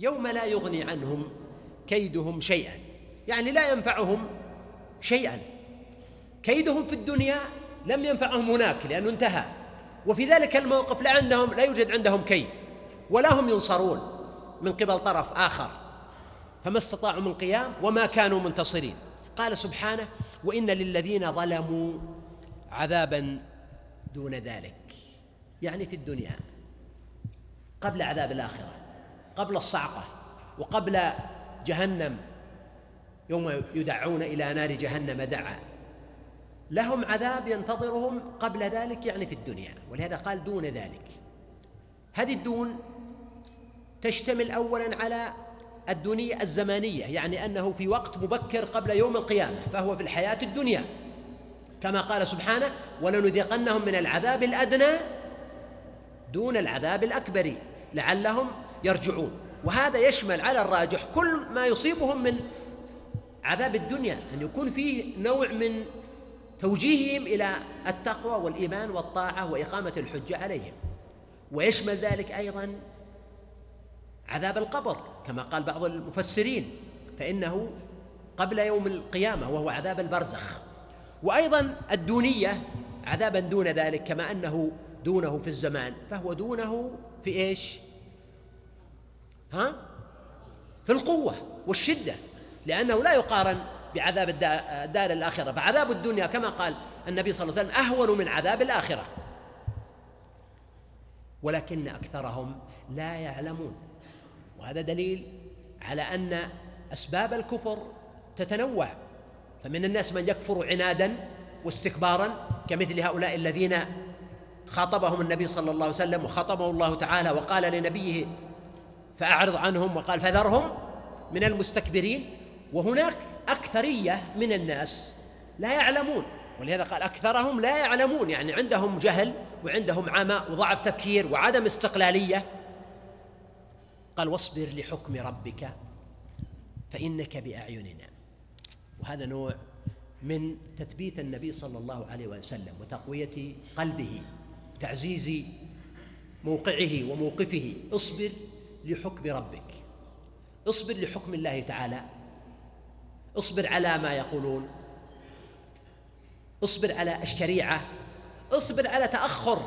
يوم لا يغني عنهم كيدهم شيئا. يعني لا ينفعهم شيئا. كيدهم في الدنيا لم ينفعهم هناك لأنه انتهى. وفي ذلك الموقف لا عندهم لا يوجد عندهم كيد. ولا هم ينصرون من قبل طرف آخر. فما استطاعوا من قيام وما كانوا منتصرين. قال سبحانه وإن للذين ظلموا عذابا دون ذلك. يعني في الدنيا قبل عذاب الآخرة. قبل الصعقة وقبل جهنم يوم يدعون إلى نار جهنم دعا. لهم عذاب ينتظرهم قبل ذلك يعني في الدنيا ولهذا قال دون ذلك. هذه الدون تشتمل اولا على الدنيا الزمانية يعني أنه في وقت مبكر قبل يوم القيامة فهو في الحياة الدنيا. كما قال سبحانه ولنذيقنهم من العذاب الأدنى دون العذاب الأكبر. لعلهم يرجعون. وهذا يشمل على الراجح كل ما يصيبهم من عذاب الدنيا أن يكون فيه نوع من توجيههم إلى التقوى والإيمان والطاعة وإقامة الحجة عليهم. ويشمل ذلك أيضا عذاب القبر كما قال بعض المفسرين فإنه قبل يوم القيامة وهو عذاب البرزخ. وأيضا الدونية عذابا دون ذلك كما أنه دونه في الزمان. فهو دونه في إيش؟ ها؟ في القوة والشدة لأنه لا يقارن بعذاب الدار الآخرة. فعذاب الدنيا كما قال النبي صلى الله عليه وسلم أهون من عذاب الآخرة. ولكن أكثرهم لا يعلمون. وهذا دليل على أن أسباب الكفر تتنوع. فمن الناس من يكفر عنادا واستكبارا كمثل هؤلاء الذين خاطبهم النبي صلى الله عليه وسلم وخاطبه الله تعالى وقال لنبيه فأعرض عنهم وقال فذرهم من المستكبرين. وهناك أكثرية من الناس لا يعلمون ولهذا قال أكثرهم لا يعلمون. يعني عندهم جهل وعندهم عمى وضعف تفكير وعدم استقلالية. قال واصبر لحكم ربك فإنك بأعيننا. وهذا نوع من تثبيت النبي صلى الله عليه وسلم وتقوية قلبه وتعزيز موقعه وموقفه. اصبر لحكم ربك. اصبر لحكم الله تعالى. اصبر على ما يقولون. اصبر على الشريعة. اصبر على تأخر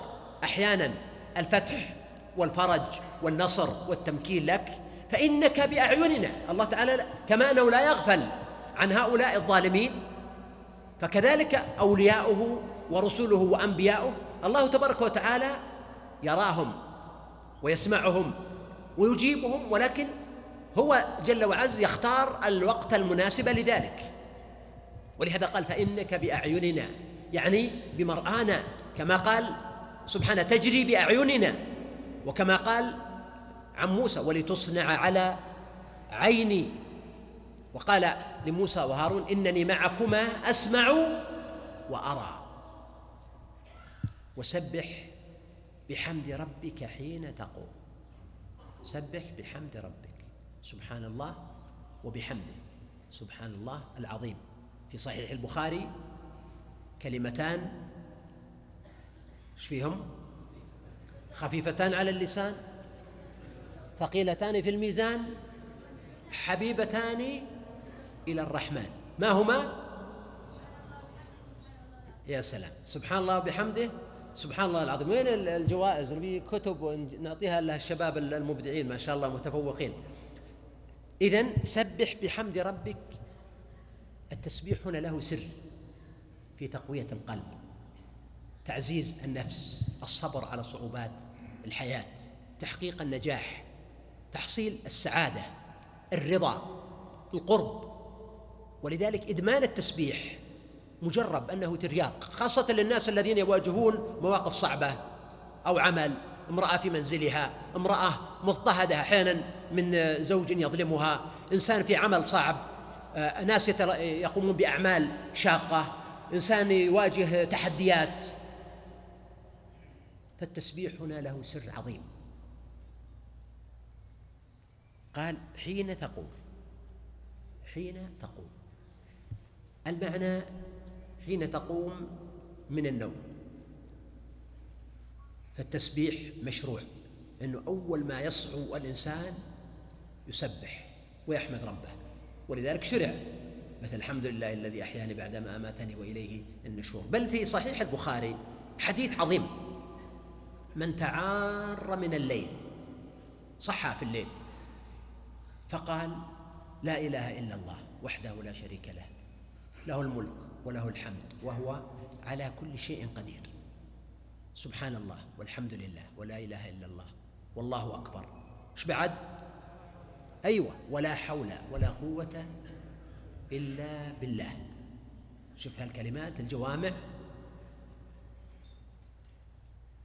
أحيانا الفتح والفرج والنصر والتمكين لك. فإنك بأعيننا الله تعالى كما أنه لا يغفل عن هؤلاء الظالمين. فكذلك أولياؤه ورسله وأنبياؤه الله تبارك وتعالى يراهم ويسمعهم ويجيبهم ولكن هو جل وعز يختار الوقت المناسب لذلك. ولهذا قال فإنك بأعيننا يعني بمرآنا كما قال سبحانه تجري بأعيننا. وكما قال عن موسى ولتصنع على عيني. وقال لموسى وهارون إنني معكما أسمع وأرى. وسبح بحمد ربك حين تقوم. سبح بحمد ربك. سبحان الله وبحمده. سبحان الله العظيم. في صحيح البخاري كلمتان إيش فيهم؟ خفيفتان على اللسان ثقيلتان في الميزان حبيبتان إلى الرحمن. ما هما؟ يا سلام. سبحان الله وبحمده سبحان الله العظيم. وين الجوائز نبي كتب نعطيها للشباب المبدعين ما شاء الله متفوقين. إذا سبح بحمد ربك التسبيح هنا له سر في تقوية القلب تعزيز النفس الصبر على صعوبات الحياة تحقيق النجاح تحصيل السعادة الرضا القرب ولذلك إدمان التسبيح مجرب أنه ترياق خاصة للناس الذين يواجهون مواقف صعبة أو عمل امرأة في منزلها امرأة مضطهدة أحيانا من زوج يظلمها إنسان في عمل صعب آه، ناس يقومون بأعمال شاقة إنسان يواجه تحديات. فالتسبيح هنا له سر عظيم. قال حين تقوم حين تقوم المعنى حين تقوم من النوم. فالتسبيح مشروع انه أول ما يصحو الإنسان يسبح ويحمد ربه. ولذلك شرع مثل الحمد لله الذي أحياني بعدما أماتني وإليه النشور. بل في صحيح البخاري حديث عظيم. من تعار من الليل صحى في الليل فقال لا إله إلا الله وحده لا شريك له. له الملك وله الحمد وهو على كل شيء قدير. سبحان الله والحمد لله ولا إله إلا الله والله أكبر. إيش بعد؟ أيوه ولا حول ولا قوة إلا بالله. شوف هالكلمات الجوامع.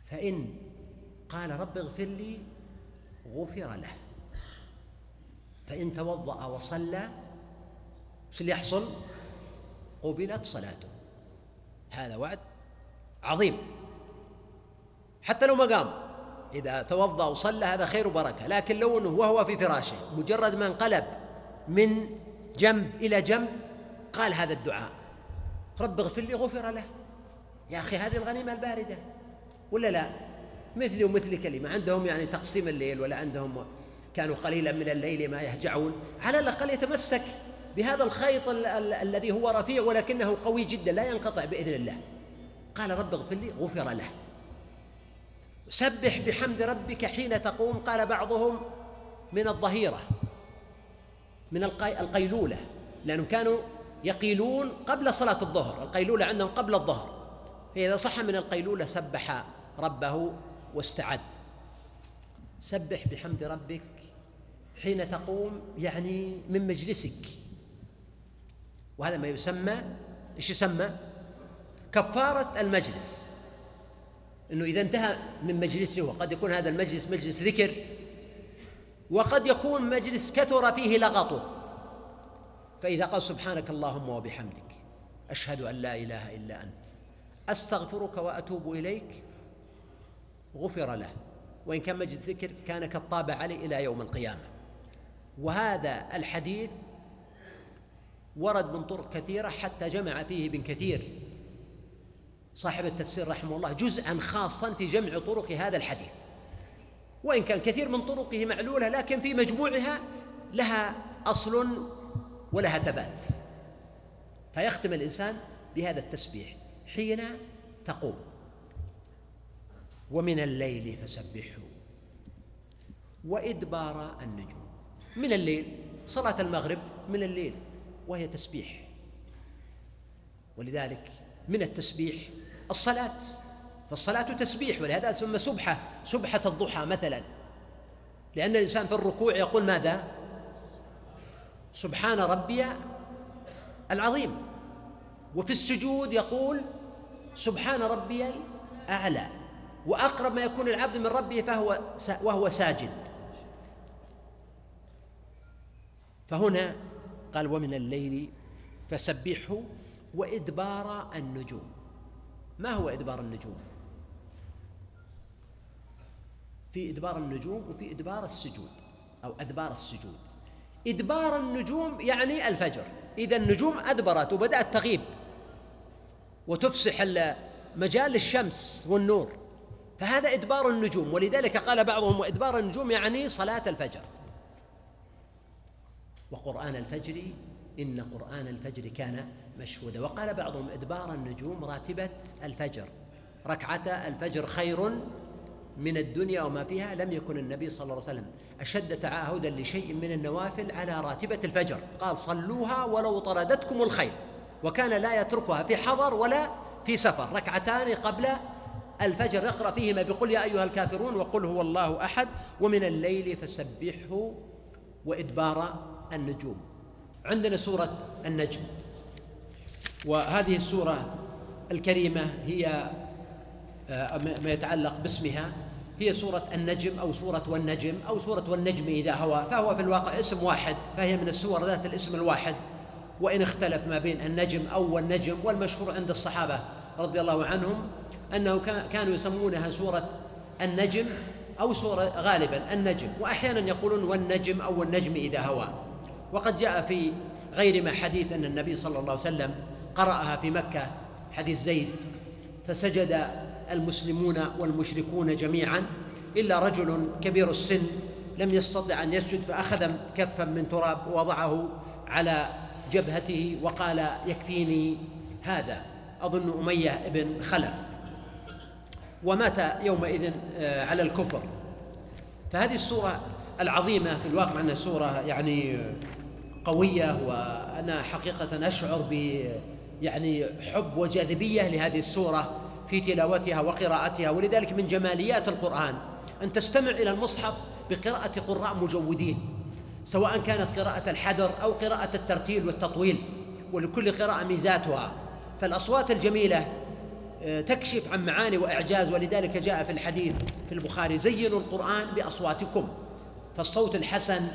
فإن قال رب اغفر لي غفر له. فإن توضأ وصلى إيش اللي يحصل؟ قبلت صلاته. هذا وعد عظيم. حتى لو ما قام إذا توضأ وصلى هذا خير وبركة. لكن لو أنه وهو في فراشه مجرد ما انقلب من جنب إلى جنب قال هذا الدعاء. رب اغفر لي غفر له. يا أخي هذه الغنيمة الباردة. ولا لا؟ مثلي ومثلك اللي ما عندهم يعني تقسيم الليل ولا عندهم كانوا قليلا من الليل ما يهجعون. على الأقل يتمسك. بهذا الخيط ال- ال- الذي هو رفيع ولكنه قوي جدا لا ينقطع بإذن الله. قال رب اغفر لي غفر له. سبح بحمد ربك حين تقوم قال بعضهم من الظهيرة من القي... القيلولة لأنهم كانوا يقيلون قبل صلاة الظهر القيلولة عندهم قبل الظهر. فإذا صح من القيلولة سبح ربه واستعد. سبح بحمد ربك حين تقوم يعني من مجلسك. وهذا ما يسمى إيش يسمى؟ كفارة المجلس. إنه إذا انتهى من مجلسه وقد يكون هذا المجلس مجلس ذكر وقد يكون مجلس كثر فيه لغطه. فإذا قال سبحانك اللهم وبحمدك أشهد أن لا إله إلا أنت أستغفرك وأتوب إليك غفر له. وإن كان مجلس ذكر كان كالطابع عليه إلى يوم القيامة. وهذا الحديث ورد من طرق كثيرة حتى جمع فيه ابن كثير صاحب التفسير رحمه الله جزءا خاصا في جمع طرق هذا الحديث. وإن كان كثير من طرقه معلولة لكن في مجموعها لها أصل ولها ثبات. فيختم الإنسان بهذا التسبيح حين تقوم. ومن الليل فسبحه وإدبار النجوم. من الليل؟ صلاة المغرب من الليل. وهي تسبيح. ولذلك من التسبيح الصلاة. فالصلاة تسبيح ولهذا ثم سبحة سبحة الضحى مثلا. لأن الإنسان في الركوع يقول ماذا؟ سبحان ربي العظيم. وفي السجود يقول سبحان ربي الأعلى. وأقرب ما يكون العبد من ربه فهو وهو ساجد. فهنا قال ومن الليل فسبحه وإدبار النجوم. ما هو إدبار النجوم؟ في إدبار النجوم وفي إدبار السجود أو أدبار السجود. إدبار النجوم يعني الفجر. إذا النجوم أدبرت وبدأت تغيب وتفسح مجال الشمس والنور. فهذا إدبار النجوم. ولذلك قال بعضهم وإدبار النجوم يعني صلاة الفجر. وقرآن الفجر إن قرآن الفجر كان مشهودا. وقال بعضهم إدبار النجوم راتبة الفجر. ركعة الفجر خير من الدنيا وما فيها لم يكن النبي صلى الله عليه وسلم أشد تعاهدا لشيء من النوافل على راتبة الفجر. قال صلوها ولو طردتكم الخيل. وكان لا يتركها في حضر ولا في سفر. ركعتان قبل الفجر. يقرأ فيهما بقل يا أيها الكافرون وقل هو الله أحد. ومن الليل فسبحه وإدبار النجوم. عندنا سورة النجم. وهذه السورة الكريمة هي آه، ما يتعلق باسمها. هي سورة النجم أو سورة والنجم أو سورة والنجم إذا هوى فهو في الواقع اسم واحد فهي من السور ذات الاسم الواحد. وإن اختلف ما بين النجم أو والنجم والمشهور عند الصحابة رضي الله عنهم أنه كانوا يسمونها سورة النجم أو سورة غالبا النجم. وأحيانا يقولون والنجم أو النجم إذا هوى وقد جاء في غير ما حديث أن النبي صلى الله عليه وسلم قرأها في مكة حديث زيد فسجد المسلمون والمشركون جميعا إلا رجل كبير السن لم يستطع أن يسجد فأخذ كفا من تراب ووضعه على جبهته وقال يكفيني هذا أظن أمية بن خلف. ومات يومئذ آه، على الكفر. فهذه السورة العظيمة في الواقع أنها سورة يعني قوية وأنا حقيقة أشعر ب يعني حب وجاذبية لهذه السورة في تلاوتها وقراءتها ولذلك من جماليات القرآن أن تستمع إلى المصحف بقراءة قراء مجودين سواء كانت قراءة الحدر أو قراءة الترتيل والتطويل ولكل قراءة ميزاتها. فالأصوات الجميلة آه، تكشف عن معاني وإعجاز ولذلك جاء في الحديث في البخاري زينوا القرآن بأصواتكم. فالصوت الحسن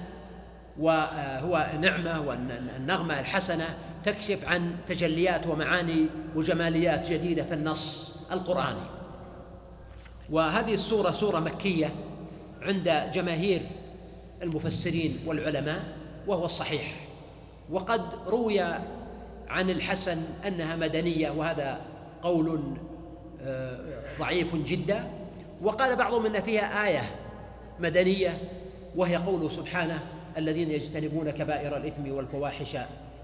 وهو نعمة والنغمة الحسنة تكشف عن تجليات ومعاني وجماليات جديدة في النص القرآني. وهذه السورة سورة مكية عند جماهير المفسرين والعلماء وهو الصحيح. وقد روي عن الحسن أنها مدنية وهذا قول آه، ضعيف جدا. وقال بعضهم إن فيها آية مدنية وهي قوله سبحانه الذين يجتنبون كبائر الإثم والفواحش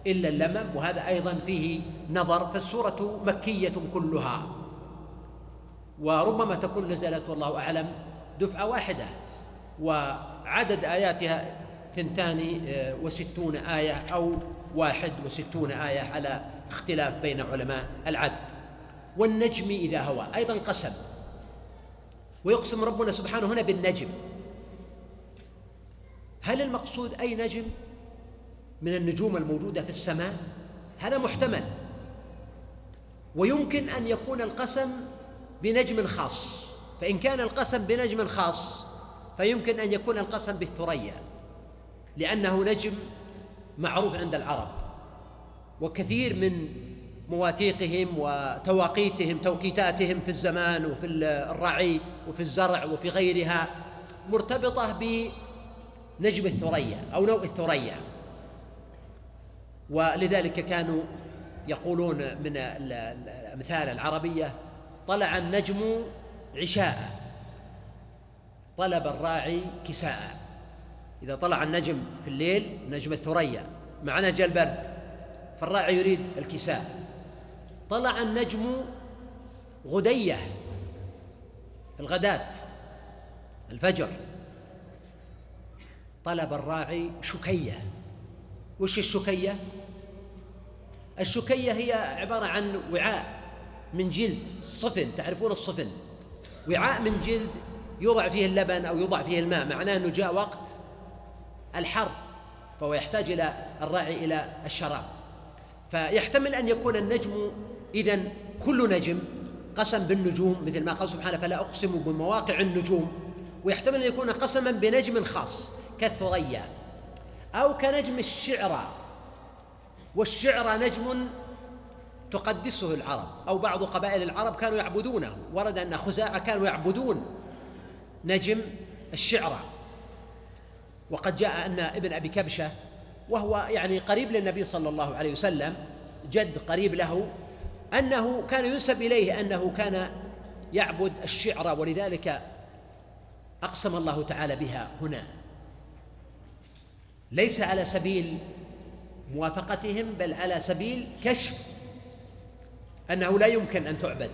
إلا اللمم وهذا أيضا فيه نظر فالسورة مكية كلها. وربما تكون نزلت والله أعلم دفعة واحدة وعدد آياتها ثنتان آه، وستون آية أو واحد وستون آية على اختلاف بين علماء العد. والنجم إذا هوى أيضا قسم. ويقسم ربنا سبحانه هنا بالنجم. هل المقصود أي نجم من النجوم الموجودة في السماء؟ هذا محتمل. ويمكن أن يكون القسم بنجم خاص. فإن كان القسم بنجم خاص فيمكن أن يكون القسم بالثريا لأنه نجم معروف عند العرب. وكثير من مواثيقهم وتواقيتهم توقيتاتهم في الزمان وفي الرعي وفي الزرع وفي غيرها مرتبطة بنجم الثريا أو نوء الثريا. ولذلك كانوا يقولون من الأمثال العربية طلع النجم عشاء. طلب الراعي كساء. إذا طلع النجم في الليل نجم الثريا. مع نهج البرد فالراعي يريد الكساء. طلع النجم غدية في الغداة الفجر. طلب الراعي شكية. وش الشكية؟ الشكية هي عبارة عن وعاء من جلد صفن تعرفون الصفن؟ وعاء من جلد يوضع فيه اللبن أو يوضع فيه الماء معناه أنه جاء وقت الحر فهو يحتاج إلى الراعي إلى الشراب. فيحتمل أن يكون النجم إذا كل نجم قسم بالنجوم مثل ما قال سبحانه فلا أقسم بمواقع النجوم. ويحتمل أن يكون قسما بنجم خاص. كالثريا أو كنجم الشعرى والشعرى نجم تقدسه العرب أو بعض قبائل العرب كانوا يعبدونه ورد أن خزاعة كانوا يعبدون نجم الشعرى وقد جاء أن ابن أبي كبشة وهو يعني قريب للنبي صلى الله عليه وسلم جد قريب له أنه كان ينسب إليه أنه كان يعبد الشعر ولذلك أقسم الله تعالى بها هنا. ليس على سبيل موافقتهم بل على سبيل كشف أنه لا يمكن أن تعبد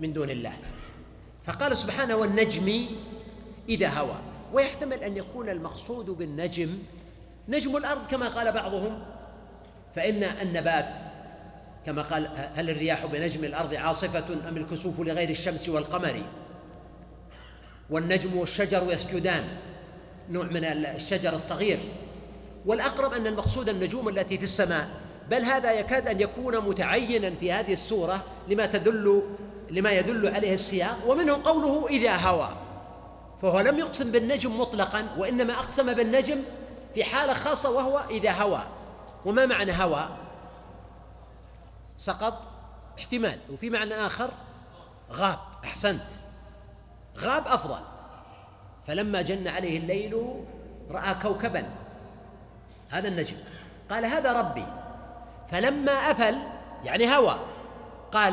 من دون الله. فقال سبحانه والنجم إذا هوى. ويحتمل أن يكون المقصود بالنجم نجم الأرض كما قال بعضهم. فإن النبات كما قال هل الرياح بنجم الأرض عاصفة أم الكسوف لغير الشمس والقمر؟ والنجم والشجر يسجدان نوع من الشجر الصغير. والأقرب أن المقصود النجوم التي في السماء. بل هذا يكاد أن يكون متعينا في هذه السورة لما تدل لما يدل عليه السياق ومنه قوله إذا هوى. فهو لم يقسم بالنجم مطلقا وإنما أقسم بالنجم في حالة خاصة وهو إذا هوى. وما معنى هوى؟ سقط احتمال وفي معنى آخر غاب أحسنت. غاب أفضل. فلما جن عليه الليل رأى كوكبا. هذا النجم. قال هذا ربي. فلما أفل يعني هوى قال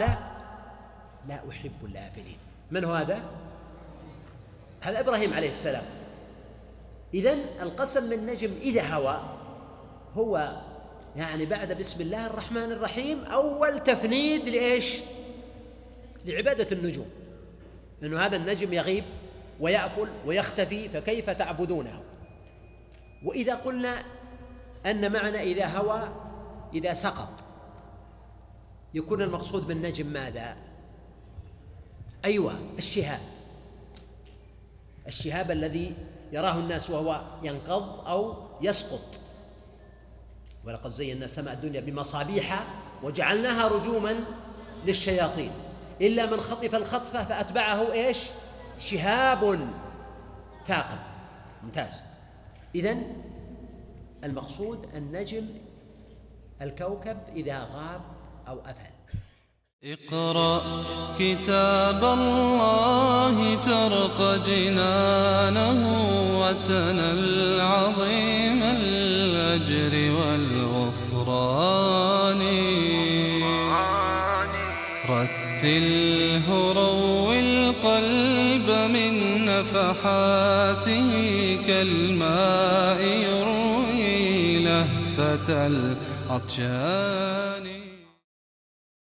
لا أحب الآفلين. من هو هذا؟ هذا إبراهيم عليه السلام. إذن القسم بالنجم إذا هوى هو يعني بعد بسم الله الرحمن الرحيم أول تفنيد لإيش؟ لعبادة النجوم. أنه هذا النجم يغيب ويأكل ويختفي فكيف تعبدونه؟ وإذا قلنا أن معنى إذا هوى إذا سقط. يكون المقصود بالنجم ماذا؟ أيوة الشهاب. الشهاب الذي يراه الناس وهو ينقض أو يسقط. ولقد زينا السماء الدنيا بمصابيح وجعلناها رجوما للشياطين. إلا من خطف الخطفة فأتبعه إيش؟ شهاب ثاقب ممتاز. إذن المقصود النجم الكوكب إذا غاب أو أفل. اقرأ كتاب الله ترق جنانه وتنل عظيم الأجر والغفران. رتله روي القلب من نفحاته كالماء لهفة العطشان.